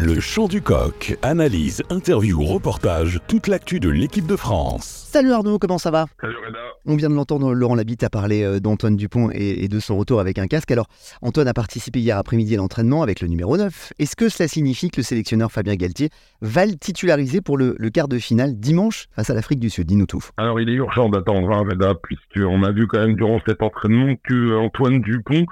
Le chant du coq. Analyse, interview, reportage, toute l'actu de l'équipe de France. Salut Arnaud, comment ça va? Salut Reda. On vient de l'entendre, Laurent Labitte a parlé euh, d'Antoine Dupont et, et de son retour avec un casque. Alors, Antoine a participé hier après-midi à l'entraînement avec le numéro 9. Est-ce que cela signifie que le sélectionneur Fabien Galtier va le titulariser pour le, le quart de finale dimanche face à l'Afrique du Sud? Dis-nous tout. Alors il est urgent d'attendre hein, Reda, puisqu'on a vu quand même durant cet entraînement que Antoine Dupont,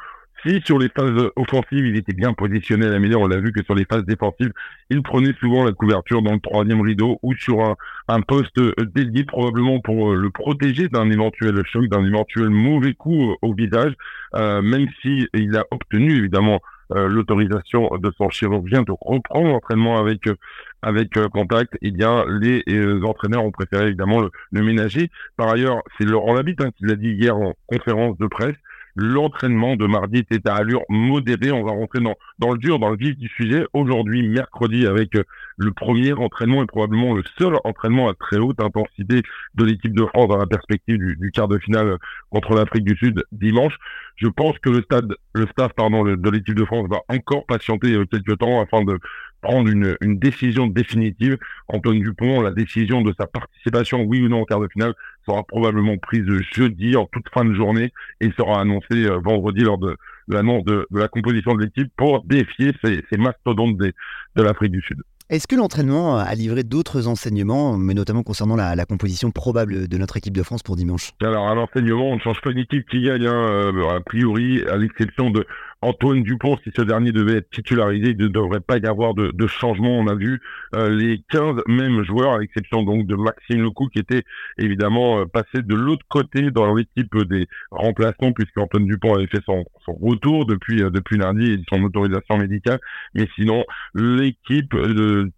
si sur les phases offensives il était bien positionné à la mêlée, on l'a vu que sur les phases défensives, il prenait souvent la couverture dans le troisième rideau ou sur un, poste dédié probablement pour le protéger d'un éventuel choc, d'un éventuel mauvais coup au visage, euh, même si il a obtenu évidemment euh, l'autorisation de son chirurgien de reprendre l'entraînement avec euh, contact, eh bien les euh, entraîneurs ont préféré évidemment le, le ménager. Par ailleurs, c'est Laurent Labitte hein, qui l'a dit hier en conférence de presse. L'entraînement de mardi était à allure modérée. On va rentrer dans, le dur, dans le vif du sujet. Aujourd'hui, mercredi, avec euh, le premier entraînement et probablement le seul entraînement à très haute intensité de l'équipe de France dans la perspective du, du quart de finale contre l'Afrique du Sud dimanche. Je pense que le stade, le staff pardon, de l'équipe de France va encore patienter euh, quelques temps afin de prendre une, une, décision définitive. Antoine Dupont, la décision de sa participation, oui ou non, au quart de finale, sera probablement prise jeudi, en toute fin de journée, et sera annoncée euh, vendredi lors de, de l'annonce de, de, la composition de l'équipe pour défier ces, ces mastodontes des, de l'Afrique du Sud. Est-ce que l'entraînement a livré d'autres enseignements, mais notamment concernant la, la, composition probable de notre équipe de France pour dimanche? Alors, à l'enseignement, on ne change pas une équipe qui gagne, hein, euh, a priori, à l'exception de Antoine Dupont, si ce dernier devait être titularisé, il ne devrait pas y avoir de, changement. On a vu euh, les 15 mêmes joueurs, à l'exception donc de Maxime Lecou, qui était évidemment euh, passé de l'autre côté dans l'équipe des remplaçants, puisque Antoine Dupont avait fait son, retour depuis, euh, depuis lundi et son autorisation médicale. Mais sinon, l'équipe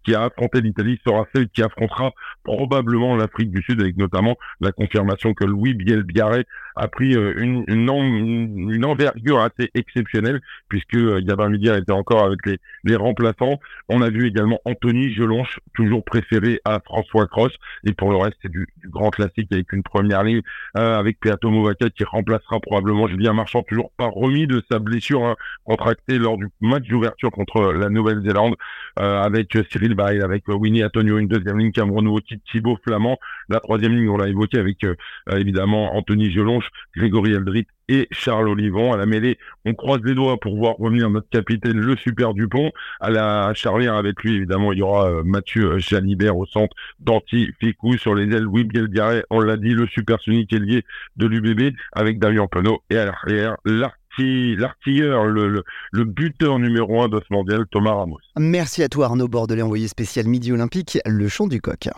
qui a affronté l'Italie sera celle qui affrontera probablement l'Afrique du Sud, avec notamment la confirmation que Louis Bielbiaré a pris une, une, une, une envergure assez exceptionnelle puisque euh, Gabin Miguel était encore avec les, les remplaçants. On a vu également Anthony Gelonche, toujours préféré à François Cross. Et pour le reste, c'est du, grand classique avec une première ligne euh, avec Peato Movaca qui remplacera probablement Julien Marchand, toujours pas remis de sa blessure hein, contractée lors du match d'ouverture contre la Nouvelle-Zélande euh, avec Cyril Bail, avec Winnie Antonio, une deuxième ligne Cameroun Thibaut Flamand. La troisième ligne, on l'a évoqué avec euh, évidemment Anthony Gelonche, Grégory Eldrit et Charles Olivon. À la mêlée, on croise les doigts pour voir revenir notre capitaine, le Super Dupont. À la charnière avec lui, évidemment, il y aura euh, Mathieu Jalibert au centre, Danti, Ficou sur les ailes, Louis Bielbiaré, on l'a dit, le Super Sonic ailier de l'UBB avec Damien Penaud et à l'arrière, l'artilleur, le, le, le, buteur numéro un de ce mondial, Thomas Ramos. Merci à toi Arnaud Bordelais, envoyé spécial Midi Olympique, le chant du coq.